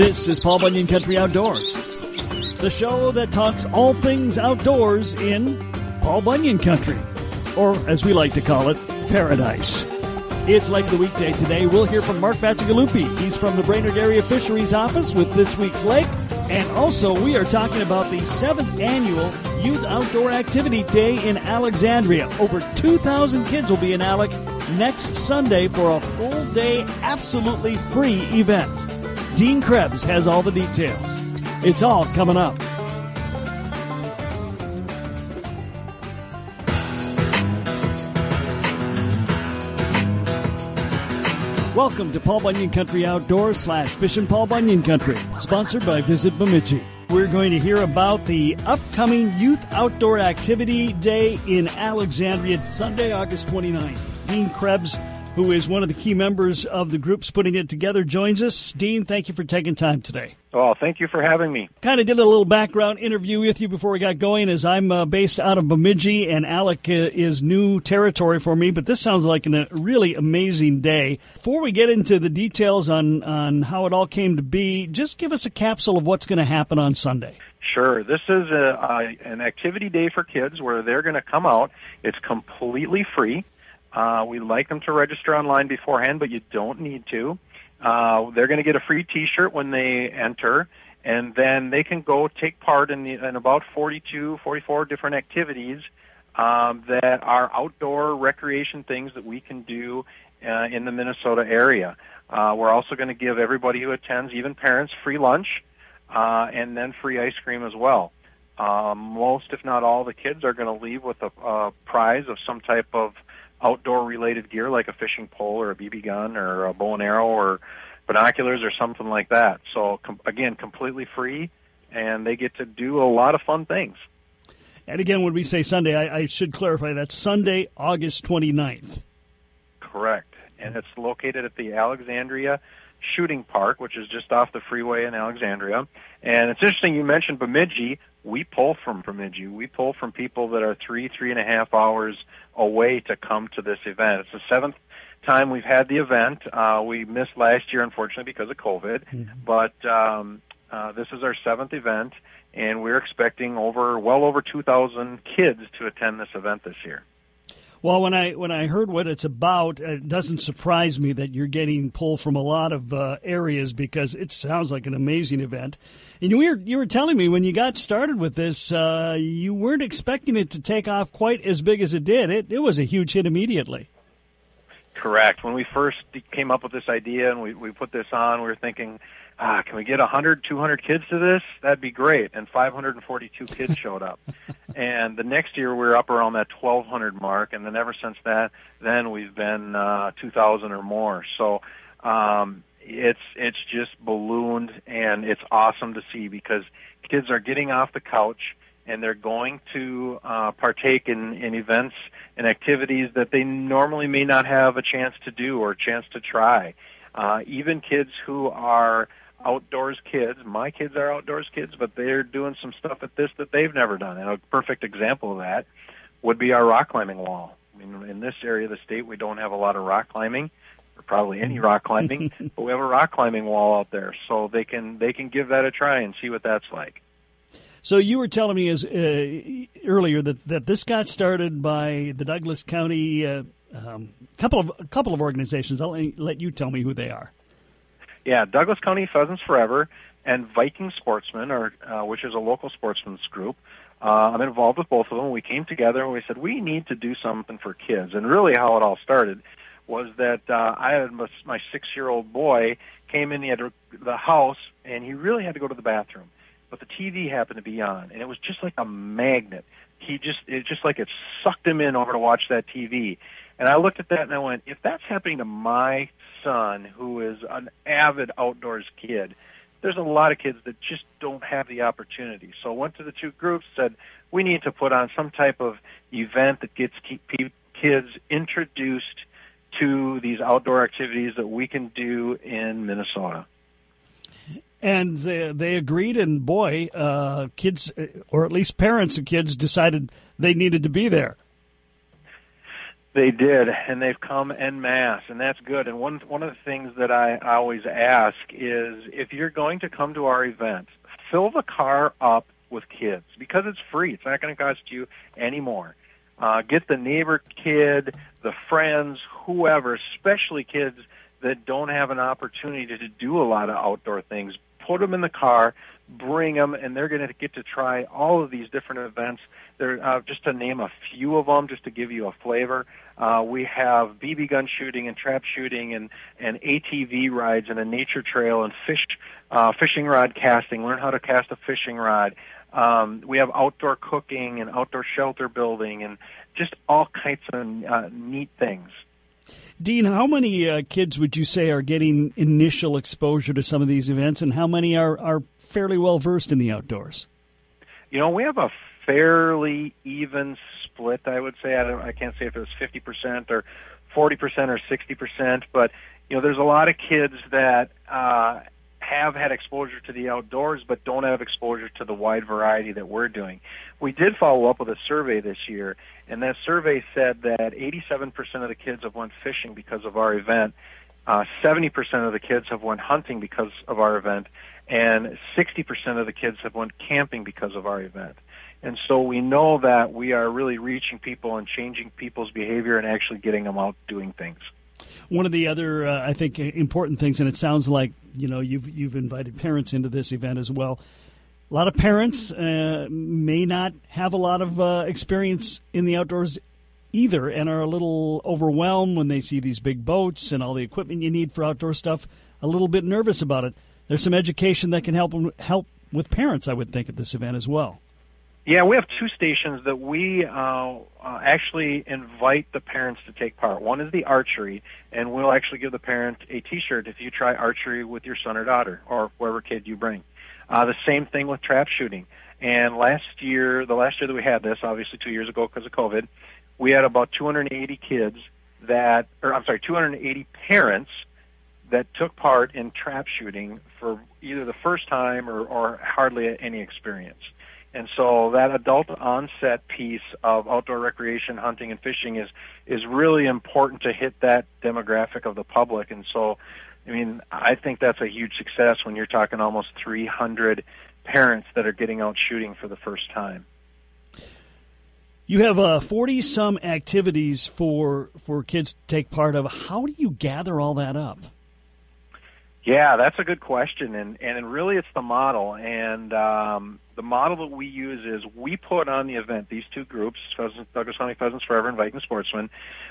This is Paul Bunyan Country Outdoors, the show that talks all things outdoors in Paul Bunyan Country, or as we like to call it, paradise. It's like the weekday today. We'll hear from Mark Bacigalupi. He's from the Brainerd Area Fisheries Office with this week's lake. And also, we are talking about the seventh annual Youth Outdoor Activity Day in Alexandria. Over 2,000 kids will be in Alex next Sunday for a full day, absolutely free event. Dean Krebs has all the details. It's all coming up. Welcome to Paul Bunyan Country Outdoors slash Fishing Paul Bunyan Country, sponsored by Visit Bemidji. We're going to hear about the upcoming Youth Outdoor Activity Day in Alexandria, Sunday, August 29th. Dean Krebs who is one of the key members of the groups putting it together, joins us. Dean, thank you for taking time today. Oh, thank you for having me. Kind of did a little background interview with you before we got going, as I'm uh, based out of Bemidji, and Alex uh, is new territory for me. But this sounds like a really amazing day. Before we get into the details on on how it all came to be, just give us a capsule of what's going to happen on Sunday. Sure. This is a, a, an activity day for kids where they're going to come out. It's completely free. Uh, we like them to register online beforehand, but you don't need to. Uh, they're going to get a free T-shirt when they enter, and then they can go take part in, the, in about 42, 44 different activities um, that are outdoor recreation things that we can do uh, in the Minnesota area. Uh, we're also going to give everybody who attends, even parents, free lunch uh, and then free ice cream as well. Um, most, if not all, the kids are going to leave with a, a prize of some type of outdoor related gear like a fishing pole or a BB gun or a bow and arrow or binoculars or something like that. So com- again, completely free, and they get to do a lot of fun things. And again, when we say Sunday, I, I should clarify that's Sunday, August 29th. Correct. And it's located at the Alexandria Shooting Park, which is just off the freeway in Alexandria. And it's interesting you mentioned Bemidji. We pull from Bemidji. We pull from people that are three, three and a half hours away to come to this event. It's the seventh time we've had the event. Uh, we missed last year, unfortunately, because of COVID. Mm-hmm. But um, uh, this is our seventh event, and we're expecting over well over 2,000 kids to attend this event this year. Well, when I when I heard what it's about, it doesn't surprise me that you're getting pull from a lot of uh, areas because it sounds like an amazing event. And you were you were telling me when you got started with this, uh, you weren't expecting it to take off quite as big as it did. It it was a huge hit immediately. Correct. When we first came up with this idea and we we put this on, we were thinking ah, can we get 100, 200 kids to this? That'd be great. And 542 kids showed up. and the next year we were up around that 1,200 mark, and then ever since that, then we've been uh, 2,000 or more. So um, it's it's just ballooned, and it's awesome to see because kids are getting off the couch and they're going to uh, partake in, in events and activities that they normally may not have a chance to do or a chance to try. Uh, even kids who are outdoors kids. My kids are outdoors kids, but they're doing some stuff at this that they've never done. And a perfect example of that would be our rock climbing wall. I mean, in this area of the state, we don't have a lot of rock climbing, or probably any rock climbing, but we have a rock climbing wall out there, so they can they can give that a try and see what that's like. So you were telling me as uh, earlier that, that this got started by the Douglas County uh, um, couple of a couple of organizations. I'll let you tell me who they are. Yeah, Douglas County Pheasants Forever and Viking Sportsmen, or uh, which is a local sportsman's group. Uh, I'm involved with both of them. We came together and we said we need to do something for kids. And really, how it all started was that uh, I had my, six-year-old boy came in the the house and he really had to go to the bathroom, but the TV happened to be on, and it was just like a magnet. He just it just like it sucked him in over to watch that TV. And I looked at that and I went, if that's happening to my son, who is an avid outdoors kid, there's a lot of kids that just don't have the opportunity. So I went to the two groups, said we need to put on some type of event that gets kids introduced to these outdoor activities that we can do in Minnesota. And they, they agreed, and boy, uh, kids, or at least parents of kids, decided they needed to be there. They did, and they've come en masse, and that's good. And one one of the things that I always ask is if you're going to come to our event, fill the car up with kids because it's free. It's not going to cost you any more. Uh, get the neighbor kid, the friends, whoever, especially kids that don't have an opportunity to do a lot of outdoor things. Put them in the car, bring them, and they're going to get to try all of these different events. There, uh, just to name a few of them, just to give you a flavor. Uh, we have BB gun shooting and trap shooting and and ATV rides and a nature trail and fish uh, fishing rod casting. Learn how to cast a fishing rod. Um, we have outdoor cooking and outdoor shelter building and just all kinds of uh, neat things. Dean, how many uh, kids would you say are getting initial exposure to some of these events, and how many are, are fairly well versed in the outdoors? You know, we have a fairly even split. I would say I, don't, I can't say if it was fifty percent or forty percent or sixty percent, but you know, there's a lot of kids that uh, have had exposure to the outdoors but don't have exposure to the wide variety that we're doing. We did follow up with a survey this year, and that survey said that 87% of the kids have went fishing because of our event. Uh, 70% of the kids have went hunting because of our event, and 60% of the kids have went camping because of our event. And so we know that we are really reaching people and changing people's behavior and actually getting them out doing things. One of the other, uh, I think, important things, and it sounds like you know you've you've invited parents into this event as well. A lot of parents uh, may not have a lot of uh, experience in the outdoors either, and are a little overwhelmed when they see these big boats and all the equipment you need for outdoor stuff. A little bit nervous about it. There's some education that can help help with parents, I would think, at this event as well. Yeah, we have two stations that we uh, uh, actually invite the parents to take part. One is the archery, and we'll actually give the parent a T-shirt if you try archery with your son or daughter, or whoever kid you bring. Uh, the same thing with trap shooting. And last year, the last year that we had this, obviously two years ago because of COVID, we had about 280 kids that, or I'm sorry, 280 parents that took part in trap shooting for either the first time or, or hardly any experience. And so that adult onset piece of outdoor recreation, hunting, and fishing is is really important to hit that demographic of the public. And so, I mean, I think that's a huge success when you're talking almost 300 parents that are getting out shooting for the first time. You have uh, 40 some activities for for kids to take part of. How do you gather all that up? Yeah, that's a good question, and and really it's the model. And um, the model that we use is we put on the event these two groups, Pheasants, Douglas County Pheasants Forever and Viking Sportsmen,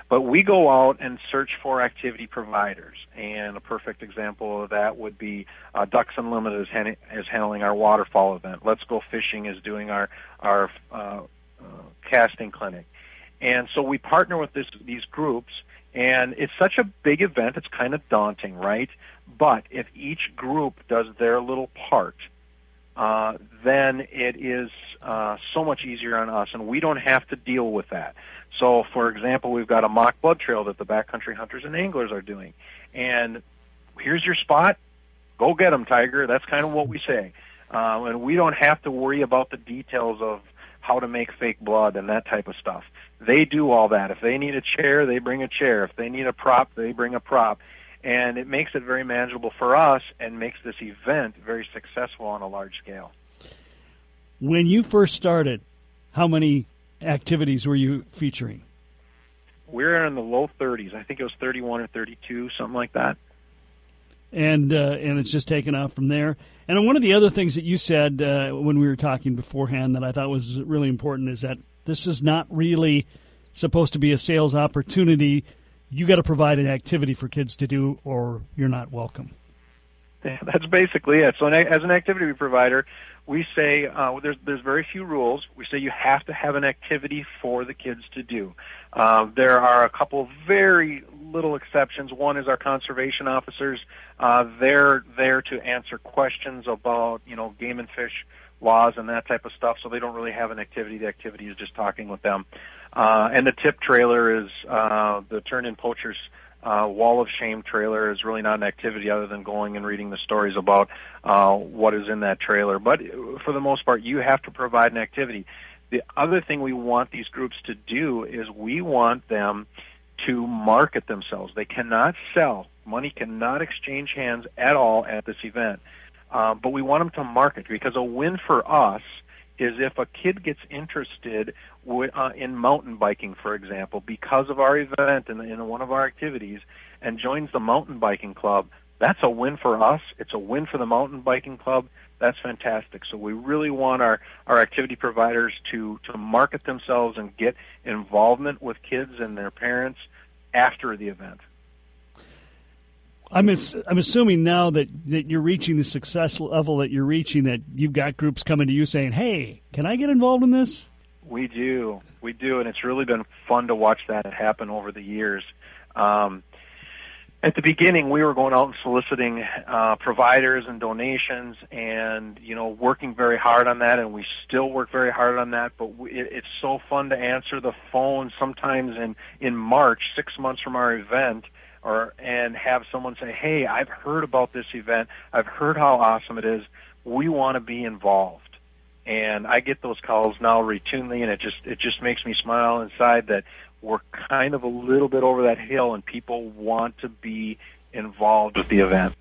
but we go out and search for activity providers. And a perfect example of that would be uh, Ducks Unlimited is, is handling our waterfowl event. Let's Go Fishing is doing our our uh, uh, casting clinic. And so we partner with this, these groups, and it's such a big event, it's kind of daunting, right? But if each group does their little part, uh, then it is uh, so much easier on us, and we don't have to deal with that. So, for example, we've got a mock blood trail that the backcountry hunters and anglers are doing, and here's your spot. Go get them, Tiger. That's kind of what we say, uh, and we don't have to worry about the details of how to make fake blood and that type of stuff. They do all that. If they need a chair, they bring a chair. If they need a prop, they bring a prop and it makes it very manageable for us and makes this event very successful on a large scale. When you first started, how many activities were you featuring? We're in the low 30s. I think it was 31 or 32, something like that. And uh, and it's just taken off from there. And one of the other things that you said uh, when we were talking beforehand that I thought was really important is that this is not really supposed to be a sales opportunity you got to provide an activity for kids to do, or you're not welcome. That's basically it. So, as an activity provider, we say uh, there's there's very few rules. We say you have to have an activity for the kids to do. Uh, there are a couple of very little exceptions. One is our conservation officers. Uh, they're there to answer questions about you know game and fish laws and that type of stuff. So they don't really have an activity. The activity is just talking with them. Uh, and the tip trailer is uh, the Turn In Poachers uh, Wall of Shame trailer is really not an activity other than going and reading the stories about uh, what is in that trailer. But for the most part, you have to provide an activity. The other thing we want these groups to do is we want them to market themselves. They cannot sell. Money cannot exchange hands at all at this event. Uh, but we want them to market because a win for us is if a kid gets interested w- uh, in mountain biking, for example, because of our event and in one of our activities, and joins the mountain biking club. That's a win for us. It's a win for the mountain biking club. That's fantastic. So we really want our, our activity providers to, to market themselves and get involvement with kids and their parents after the event. I'm I'm assuming now that, that you're reaching the success level that you're reaching that you've got groups coming to you saying, "Hey, can I get involved in this?" We do, we do, and it's really been fun to watch that happen over the years. Um, at the beginning, we were going out and soliciting uh, providers and donations, and you know, working very hard on that. And we still work very hard on that. But we, it, it's so fun to answer the phone sometimes in in March, six months from our event, or and have someone say, "Hey, I've heard about this event. I've heard how awesome it is. We want to be involved." And I get those calls now routinely, and it just it just makes me smile inside that we're kind of a little bit over that hill, and people want to be involved with the event.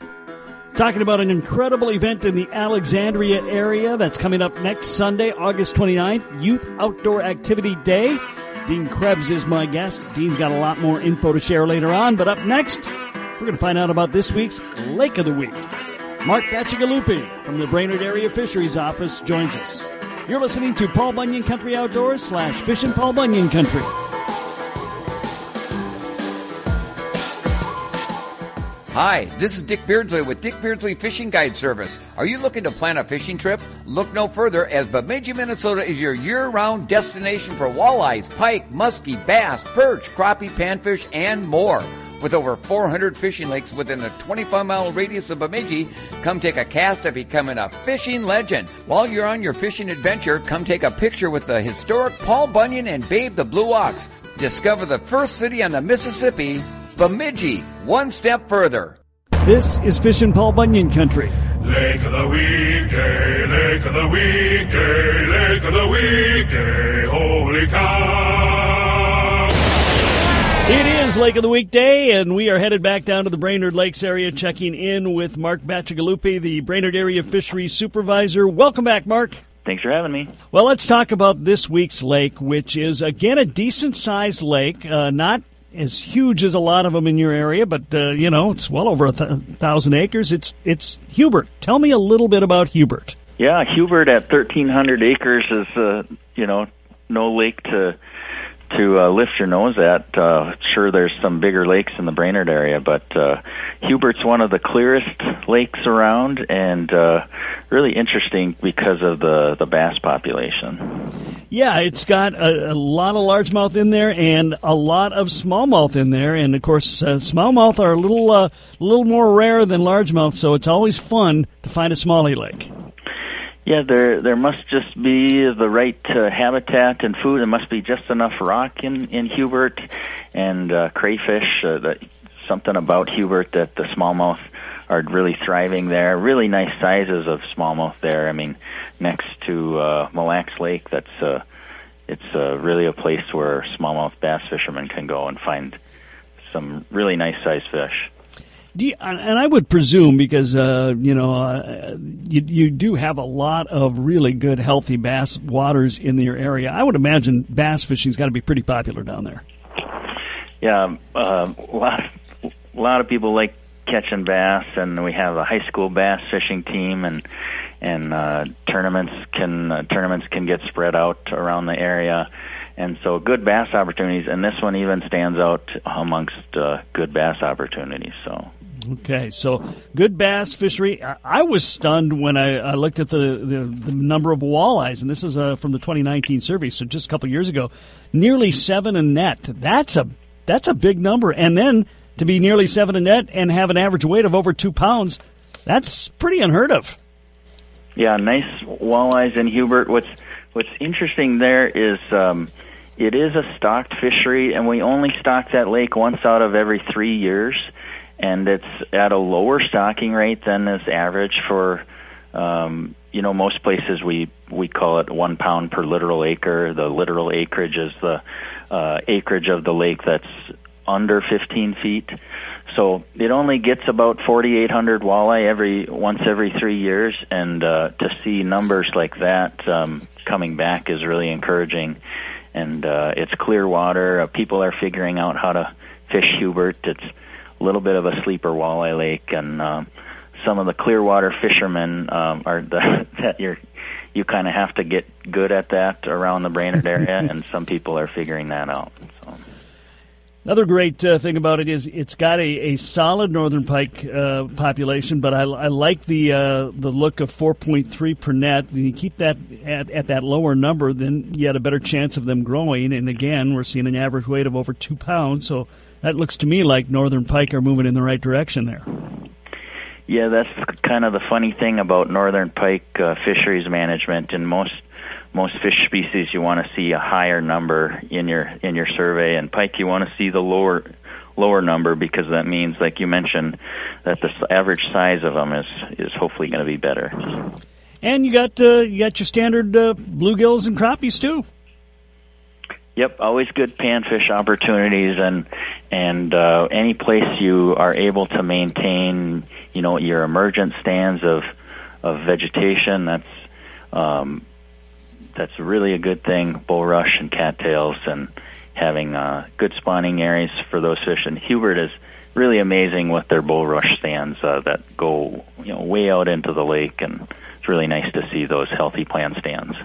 Talking about an incredible event in the Alexandria area that's coming up next Sunday, August 29th, Youth Outdoor Activity Day. Dean Krebs is my guest. Dean's got a lot more info to share later on, but up next, we're going to find out about this week's Lake of the Week. Mark Bacigalupi from the Brainerd Area Fisheries Office joins us. You're listening to Paul Bunyan Country Outdoors slash Fishing Paul Bunyan Country. Hi, this is Dick Beardsley with Dick Beardsley Fishing Guide Service. Are you looking to plan a fishing trip? Look no further as Bemidji, Minnesota is your year-round destination for walleyes, pike, muskie, bass, perch, crappie, panfish, and more. With over 400 fishing lakes within a 25 mile radius of Bemidji, come take a cast at becoming a fishing legend. While you're on your fishing adventure, come take a picture with the historic Paul Bunyan and Babe the Blue Ox. Discover the first city on the Mississippi, Bemidji, one step further. This is Fishing Paul Bunyan Country. Lake of the weekday, lake of the weekday, lake of the weekday, holy cow. It is Lake of the Weekday, and we are headed back down to the Brainerd Lakes area, checking in with Mark Bacigalupi, the Brainerd Area Fisheries Supervisor. Welcome back, Mark. Thanks for having me. Well, let's talk about this week's lake, which is, again, a decent sized lake, uh, not as huge as a lot of them in your area, but uh, you know it's well over a th- thousand acres. It's it's Hubert. Tell me a little bit about Hubert. Yeah, Hubert at thirteen hundred acres is uh, you know no lake to to uh, lift your nose at. Uh, sure, there's some bigger lakes in the Brainerd area, but uh, Hubert's one of the clearest lakes around, and uh, really interesting because of the the bass population. Yeah, it's got a, a lot of largemouth in there and a lot of smallmouth in there, and of course, uh, smallmouth are a little uh, little more rare than largemouth, so it's always fun to find a smallie lake. Yeah, there there must just be the right uh, habitat and food. There must be just enough rock in in Hubert and uh, crayfish. Uh, that something about Hubert that the smallmouth are really thriving there. Really nice sizes of smallmouth there. I mean, next to uh, Mille Lacs Lake, that's uh, it's uh, really a place where smallmouth bass fishermen can go and find some really nice sized fish. You, and I would presume because uh, you know uh, you you do have a lot of really good healthy bass waters in your area. I would imagine bass fishing's got to be pretty popular down there. Yeah, uh, a lot of, a lot of people like catching bass, and we have a high school bass fishing team, and and uh, tournaments can uh, tournaments can get spread out around the area and so good bass opportunities and this one even stands out amongst uh, good bass opportunities so Okay, so good bass fishery. I, was stunned when I, I looked at the, the, the, number of walleyes, and this is uh, from the 2019 survey, so just a couple years ago, nearly seven a net. That's a that's a big number, and then to be nearly seven a net and have an average weight of over two pounds, that's pretty unheard of. Yeah, nice walleyes in Hubert. What's what's interesting there is. Um, it is a stocked fishery, and we only stock that lake once out of every three years and it's at a lower stocking rate than is average for um, you know, most places we we call it one pound per littoral acre. The littoral acreage is the uh, acreage of the lake that's under 15 feet. So it only gets about 4,800 walleye every once every three years, and uh, to see numbers like that um, coming back is really encouraging. And uh, it's clear water. Uh, people are figuring out how to fish Hubert. It's a little bit of a sleeper walleye lake, and uh, some of the Clearwater fishermen um, are the, that you're you kind of have to get good at that around the Brainerd area, and some people are figuring that out. So. Another great uh, thing about it is it's got a, a solid northern pike uh, population, but I, I like the uh, the look of 4.3 per net. And you keep that at, at that lower number, then you had a better chance of them growing. And again, we're seeing an average weight of over two pounds, so that looks to me like northern pike are moving in the right direction there. Yeah, that's kind of the funny thing about northern pike uh, fisheries management. In most most fish species, you want to see a higher number in your in your survey, and pike you want to see the lower lower number because that means, like you mentioned, that the average size of them is is hopefully going to be better. And you got uh, you got your standard uh, bluegills and crappies too. Yep, always good panfish opportunities, and and uh, any place you are able to maintain, you know, your emergent stands of of vegetation. That's um, that's really a good thing. Bulrush and cattails, and having uh, good spawning areas for those fish. And Hubert is really amazing with their bulrush stands uh, that go, you know, way out into the lake, and it's really nice to see those healthy plant stands.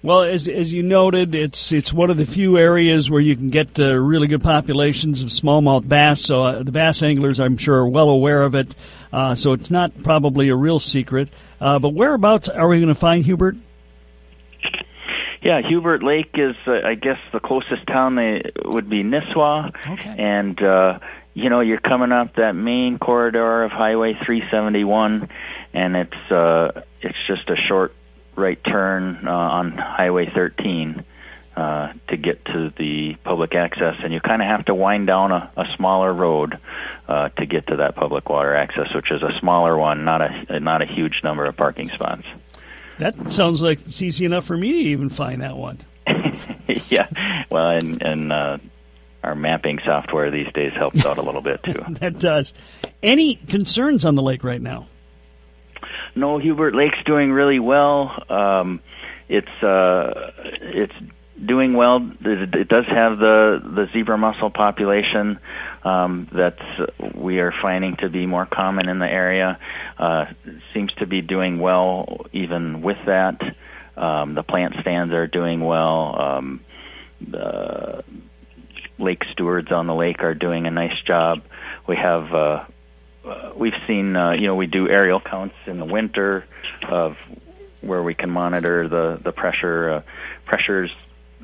Well, as as you noted, it's it's one of the few areas where you can get uh, really good populations of smallmouth bass. So uh, the bass anglers, I'm sure, are well aware of it. Uh, so it's not probably a real secret. Uh, but whereabouts are we going to find Hubert? Yeah, Hubert Lake is, uh, I guess, the closest town they would be Nisswa, Okay. and uh, you know you're coming up that main corridor of Highway 371, and it's uh, it's just a short right turn uh, on Highway 13 uh, to get to the public access, and you kind of have to wind down a, a smaller road uh, to get to that public water access, which is a smaller one, not a not a huge number of parking spots. That sounds like it's easy enough for me to even find that one. yeah, well, and and uh, our mapping software these days helps out a little bit too. That does. Any concerns on the lake right now? No, Hubert Lake's doing really well. Um, it's uh, it's doing well. It, does have the the zebra mussel population um, that we are finding to be more common in the area. Uh, seems to be doing well even with that. Um, the plant stands are doing well. Um, the lake stewards on the lake are doing a nice job. We have uh, we've seen uh, you know we do aerial counts in the winter of where we can monitor the the pressure. Uh, pressure's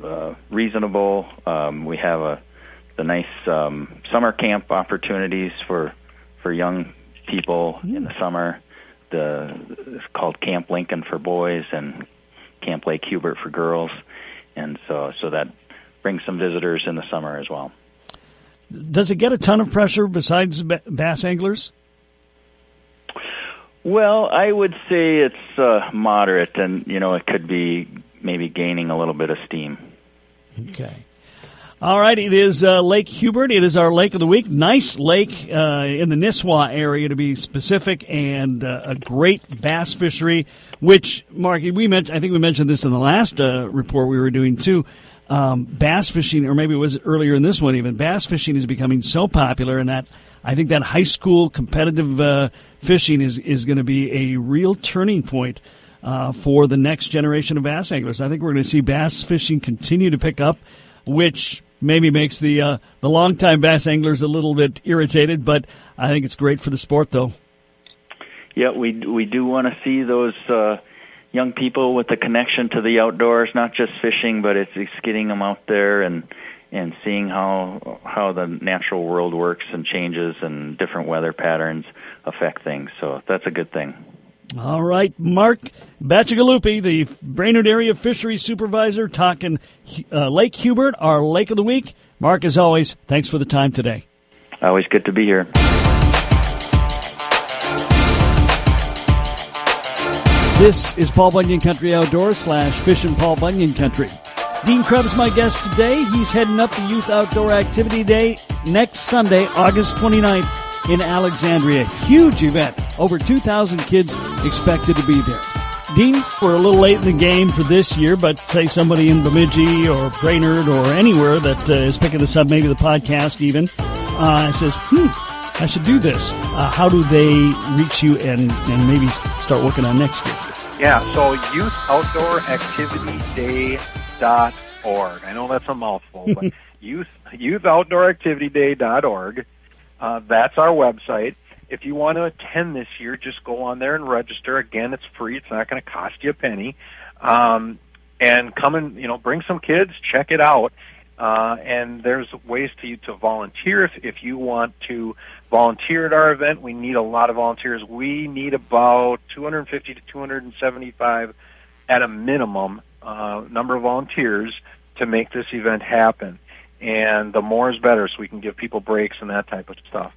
uh, reasonable. Um, we have a the nice um, summer camp opportunities for for young people in the summer. The it's called Camp Lincoln for boys and Camp Lake Hubert for girls, and so so that brings some visitors in the summer as well. Does it get a ton of pressure besides bass anglers? Well, I would say it's uh, moderate, and you know it could be maybe gaining a little bit of steam. Okay. All right, it is uh, Lake Hubert. It is our lake of the week. Nice lake uh, in the Nisswa area, to be specific, and uh, a great bass fishery. Which, Mark, we mentioned. I think we mentioned this in the last uh, report we were doing too. Um, bass fishing, or maybe it was earlier in this one. Even bass fishing is becoming so popular, and that I think that high school competitive uh, fishing is is going to be a real turning point. Uh, for the next generation of bass anglers, I think we're going to see bass fishing continue to pick up, which maybe makes the uh, the longtime bass anglers a little bit irritated, but I think it's great for the sport, though. Yeah, we we do want to see those uh, young people with the connection to the outdoors, not just fishing, but it's, it's getting them out there and and seeing how how the natural world works and changes and different weather patterns affect things. So that's a good thing. All right, Mark Bacigalupi, the Brainerd Area Fisheries Supervisor, talking uh, Lake Hubert, our Lake of the Week. Mark, as always, thanks for the time today. Always good to be here. This is Paul Bunyan Country Outdoors slash Fishing Paul Bunyan Country. Dean Krebs, my guest today. He's heading up the Youth Outdoor Activity Day next Sunday, August 29th in Alexandria. Huge event. Over 2,000 kids expected to be there. Dean, we're a little late in the game for this year, but say somebody in Bemidji or Brainerd or anywhere that uh, is picking this up, maybe the podcast even, uh, says, hmm, I should do this. Uh, how do they reach you and, and maybe start working on next year? Yeah, so youth.outdooractivityday.org. I know that's a mouthful, but youth youth.outdooractivityday.org. Uh, that's our website. If you want to attend this year, just go on there and register. Again, it's free. It's not going to cost you a penny. Um, and come and you know bring some kids, check it out. Uh, and there's ways to you to volunteer if, if you want to volunteer at our event. We need a lot of volunteers. We need about 250 to 275 at a minimum uh, number of volunteers to make this event happen. And the more is better, so we can give people breaks and that type of stuff.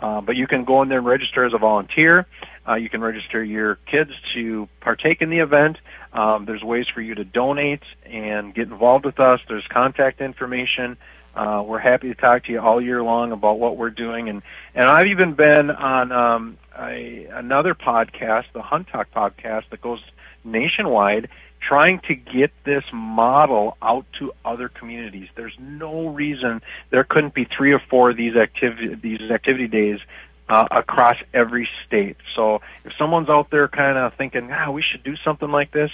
Uh, but you can go in there and register as a volunteer. Uh, you can register your kids to partake in the event. Um, there's ways for you to donate and get involved with us. There's contact information. Uh, we're happy to talk to you all year long about what we're doing, and and I've even been on um, a, another podcast, the Hunt Talk podcast, that goes nationwide, trying to get this model out to other communities. There's no reason there couldn't be three or four of these activity these activity days uh, across every state. So if someone's out there kind of thinking, ah, we should do something like this,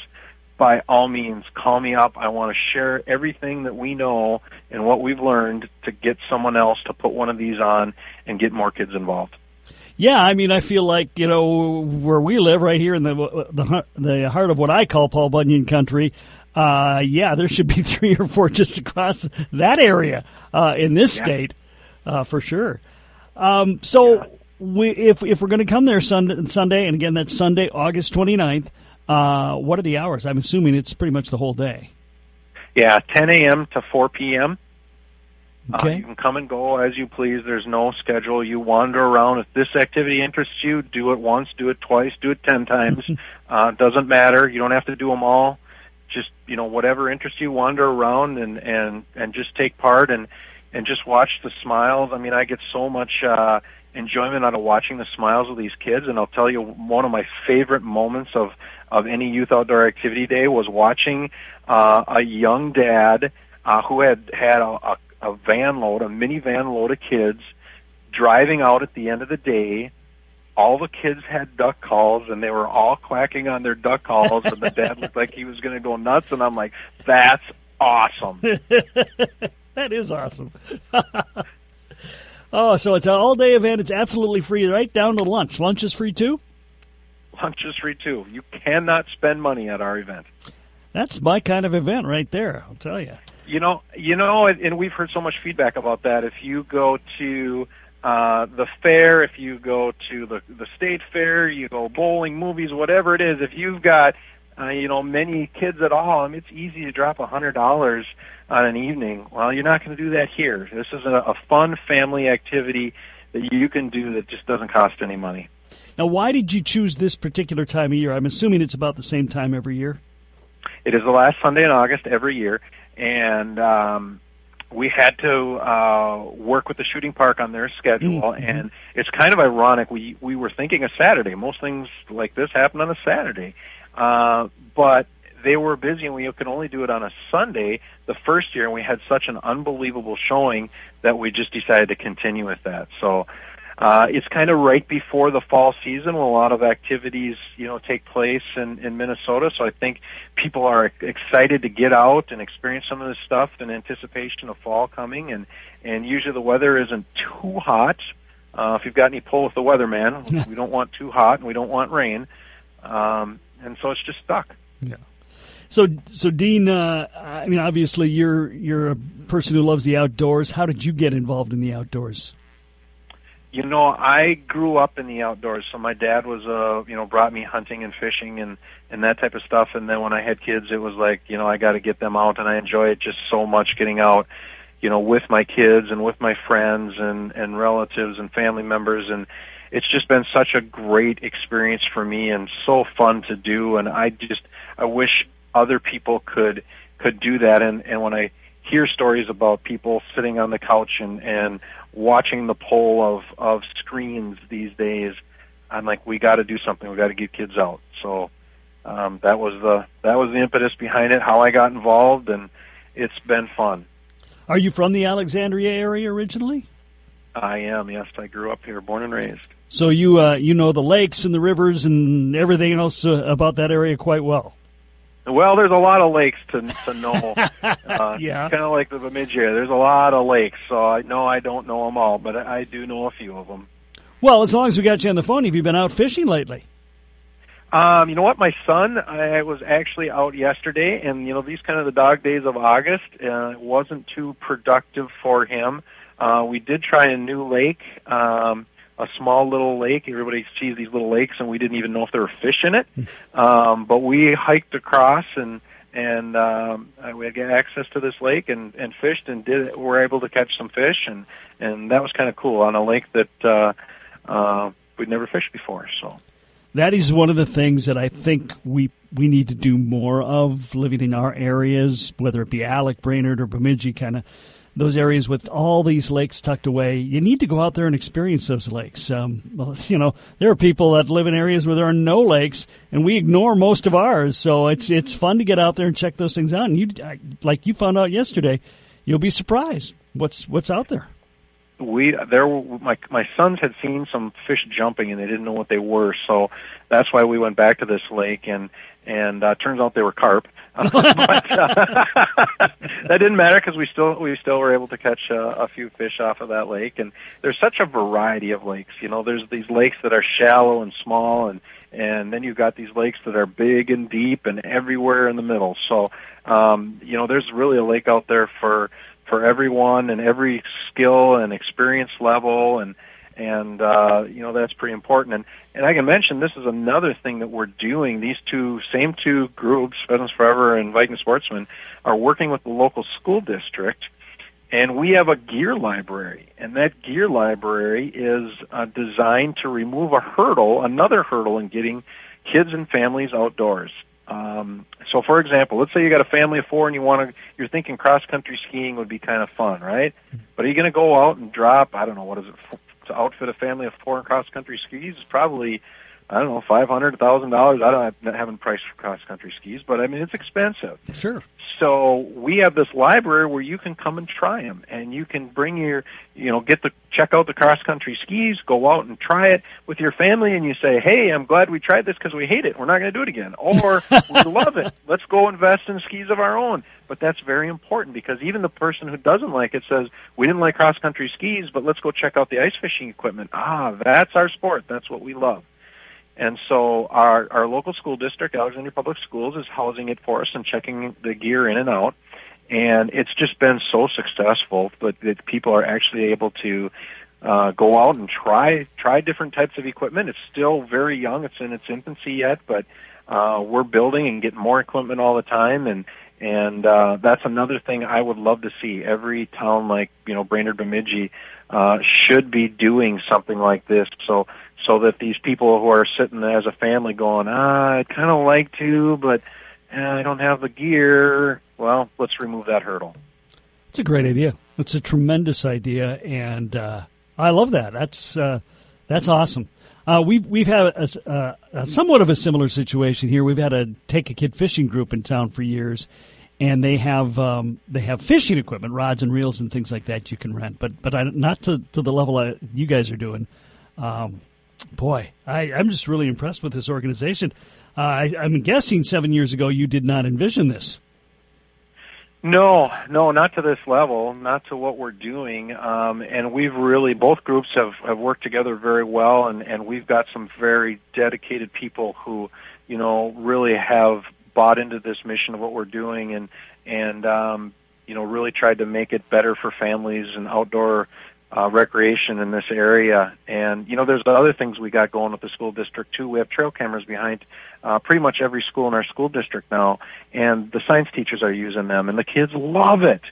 by all means, call me up. I want to share everything that we know and what we've learned to get someone else to put one of these on and get more kids involved. Yeah, I mean, I feel like you know where we live, right here in the the the heart of what I call Paul Bunyan country. Uh, yeah, there should be three or four just across that area uh, in this yeah. state, uh, for sure. Um, so, yeah. we, if if we're going to come there Sunday, Sunday, and again that's Sunday, August 29th, uh, what are the hours? I'm assuming it's pretty much the whole day. Yeah, 10 a.m. to 4 p.m. Uh, okay. Uh, you can come and go as you please. There's no schedule. You wander around. If this activity interests you, do it once, do it twice, do it ten times. uh, doesn't matter. You don't have to do them all. Just you know whatever interests you, wander around and and and just take part and and just watch the smiles. I mean, I get so much uh, enjoyment out of watching the smiles of these kids. And I'll tell you, one of my favorite moments of of any youth outdoor activity day was watching uh, a young dad uh, who had had a, a, a van load, a minivan load of kids, driving out at the end of the day. All the kids had duck calls, and they were all quacking on their duck calls, and the dad looked like he was going to go nuts. And I'm like, "That's awesome." that is awesome. oh, so it's an all day event. It's absolutely free, right down to lunch. Lunch is free too lunch is free too. You cannot spend money at our event. That's my kind of event right there. I'll tell you. You know, you know, and we've heard so much feedback about that. If you go to uh, the fair, if you go to the the state fair, you go bowling, movies, whatever it is. If you've got uh, you know many kids at all, I mean, it's easy to drop a hundred dollars on an evening. Well, you're not going to do that here. This is a, a fun family activity that you can do that just doesn't cost any money. Now, why did you choose this particular time of year? I'm assuming it's about the same time every year. It is the last Sunday in August every year, and um, we had to uh, work with the shooting park on their schedule. Mm-hmm. And it's kind of ironic. We we were thinking a Saturday. Most things like this happen on a Saturday, uh, but they were busy, and we could only do it on a Sunday. The first year, and we had such an unbelievable showing that we just decided to continue with that. So uh, it's kind of right before the fall season when a lot of activities, you know, take place in, in Minnesota. So I think people are excited to get out and experience some of this stuff in anticipation of fall coming. And, and usually the weather isn't too hot. Uh, if you've got any pull with the weatherman, we don't want too hot and we don't want rain. Um, and so it's just stuck. Yeah. So, so Dean, uh, I mean, obviously you're you're a person who loves the outdoors. How did you get involved in the outdoors? You know, I grew up in the outdoors, so my dad was uh, you know, brought me hunting and fishing and and that type of stuff. And then when I had kids, it was like, you know, I got to get them out, and I enjoy it just so much getting out, you know, with my kids and with my friends and and relatives and family members and it's just been such a great experience for me and so fun to do. And I just I wish other people could could do that. And and when I hear stories about people sitting on the couch and and watching the pull of of screens these days, I'm like, we got to do something. We got to get kids out. So um, that was the that was the impetus behind it. How I got involved, and it's been fun. Are you from the Alexandria area originally? I am. Yes, I grew up here, born and raised. So you uh, you know the lakes and the rivers and everything else uh, about that area quite well. Well, there's a lot of lakes to to know. uh, Yeah. kind of like the Bemidji area. There's a lot of lakes, so I know I don't know them all, but I I do know a few of them. Well, as long as we got you on the phone, have you been out fishing lately? Um, you know what? My son, I was actually out yesterday, and you know these kind of the dog days of August. Uh, it wasn't too productive for him. Uh, we did try a new lake, um, a small little lake. Everybody sees these little lakes, and we didn't even know if there were fish in it. Um, but we hiked across, and and um, uh, we had access to this lake and and fished, and did were able to catch some fish, and and that was kind of cool on a lake that uh, uh, we'd never fished before. So. That is one of the things that I think we we need to do more of living in our areas, whether it be Alex, Brainerd, or Bemidji, kind of those areas with all these lakes tucked away. You need to go out there and experience those lakes. Um, well, you know, there are people that live in areas where there are no lakes, and we ignore most of ours. So it's it's fun to get out there and check those things out. And you, like you found out yesterday, you'll be surprised what's what's out there. we there my my sons had seen some fish jumping and they didn't know what they were so that's why we went back to this lake and and uh, turns out they were carp but, uh, that didn't matter because we still we still were able to catch uh, a few fish off of that lake. And there's such a variety of lakes you know there's these lakes that are shallow and small and and then you've got these lakes that are big and deep and everywhere in the middle. So um you know there's really a lake out there for for everyone and every skill and experience level and and uh, you know that's pretty important. And and I can mention this is another thing that we're doing. These two same two groups, Pheasants Forever and Viking Sportsmen, are working with the local school district, and we have a gear library. And that gear library is uh, designed to remove a hurdle, another hurdle in getting kids and families outdoors. Um, so, for example, let's say you got a family of four and you want to, you're thinking cross country skiing would be kind of fun, right? But are you going to go out and drop, I don't know, what is it, to outfit a family of four cross country skis? is probably, I don't know, five hundred thousand dollars. I don't, I haven't priced for cross country skis, but I mean, it's expensive. Sure. So we have this library where you can come and try them, and you can bring your, you know, get the check out the cross country skis, go out and try it with your family, and you say, "Hey, I'm glad we tried this because we hate it. We're not going to do it again," or "We love it. Let's go invest in skis of our own." But that's very important because even the person who doesn't like it says, "We didn't like cross country skis, but let's go check out the ice fishing equipment." Ah, that's our sport. That's what we love. And so our, our local school district, Alexandria Public Schools, is housing it for us and checking the gear in and out. And it's just been so successful that, that people are actually able to uh, go out and try try different types of equipment. It's still very young; it's in its infancy yet, but uh, we're building and getting more equipment all the time. And and uh, that's another thing I would love to see. Every town like you know Brainerd, Bemidji, uh, should be doing something like this. So so that these people who are sitting as a family going, ah, I'd kind of like to, but eh, I don't have the gear. Well, let's remove that hurdle. It's a great idea. It's a tremendous idea, and uh, I love that. That's uh, that's awesome. Uh, we've we've had a, s- uh, a somewhat of a similar situation here. We've had a take a kid fishing group in town for years, and they have um, they have fishing equipment, rods and reels and things like that you can rent, but but I, not to to the level I, you guys are doing. Um, boy, I, I'm just really impressed with this organization. Uh, I, I'm guessing seven years ago you did not envision this. No, no, not to this level, not to what we're doing. Um, and we've really, both groups have, have worked together very well, and, and we've got some very dedicated people who, you know, really have bought into this mission of what we're doing and, and, um, you know, really tried to make it better for families and outdoor uh, recreation in this area. And, you know, there's other things we got going with the school district too. We have trail cameras behind uh, pretty much every school in our school district now, and the science teachers are using them, and the kids love it.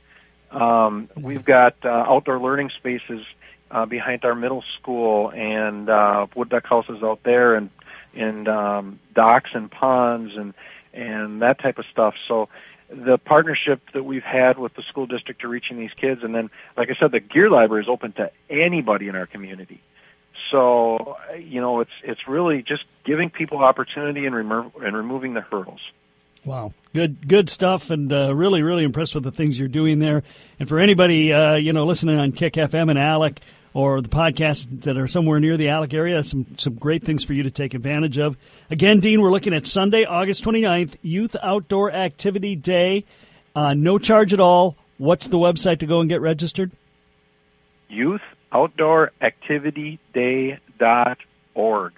Um, we've got uh, outdoor learning spaces uh, behind our middle school and uh, wood duck houses out there and and um, docks and ponds and and that type of stuff. So the partnership that we've had with the school district to reaching these kids, and then, like I said, the gear library is open to anybody in our community. So you know, it's it's really just giving people opportunity and, remo- and removing the hurdles. Wow, good good stuff, and uh, really really impressed with the things you're doing there. And for anybody uh, you know listening on Kick FM and Alex or the podcasts that are somewhere near the Alex area, some some great things for you to take advantage of. Again, Dean, we're looking at Sunday, August 29th, Youth Outdoor Activity Day. Uh, no charge at all. What's the website to go and get registered? Youth Outdoor Activity Day.org.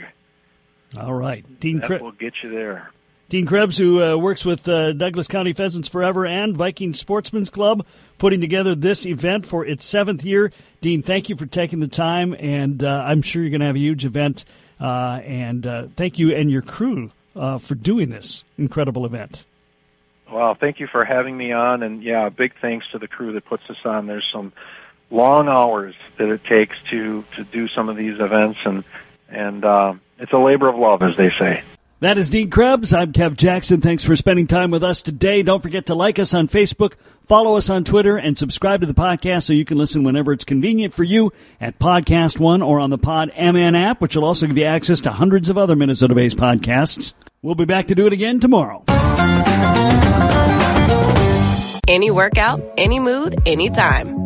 All right. Dean that will get you there. Dean Krebs, who uh, works with uh, Douglas County Pheasants Forever and Viking Sportsman's Club, putting together this event for its seventh year. Dean, thank you for taking the time, and uh, I'm sure you're going to have a huge event. Uh, and uh, thank you and your crew uh, for doing this incredible event. Well, thank you for having me on, and yeah, big thanks to the crew that puts us on. There's some long hours that it takes to to do some of these events, and and it's a labor of love, as they say. That is Dean Krebs. I'm Kev Jackson. Thanks for spending time with us today. Don't forget to like us on Facebook, follow us on Twitter, and subscribe to the podcast so you can listen whenever it's convenient for you at Podcast One or on the Pod MN app, which will also give you access to hundreds of other Minnesota based podcasts. We'll be back to do it again tomorrow. Any workout, any mood, anytime.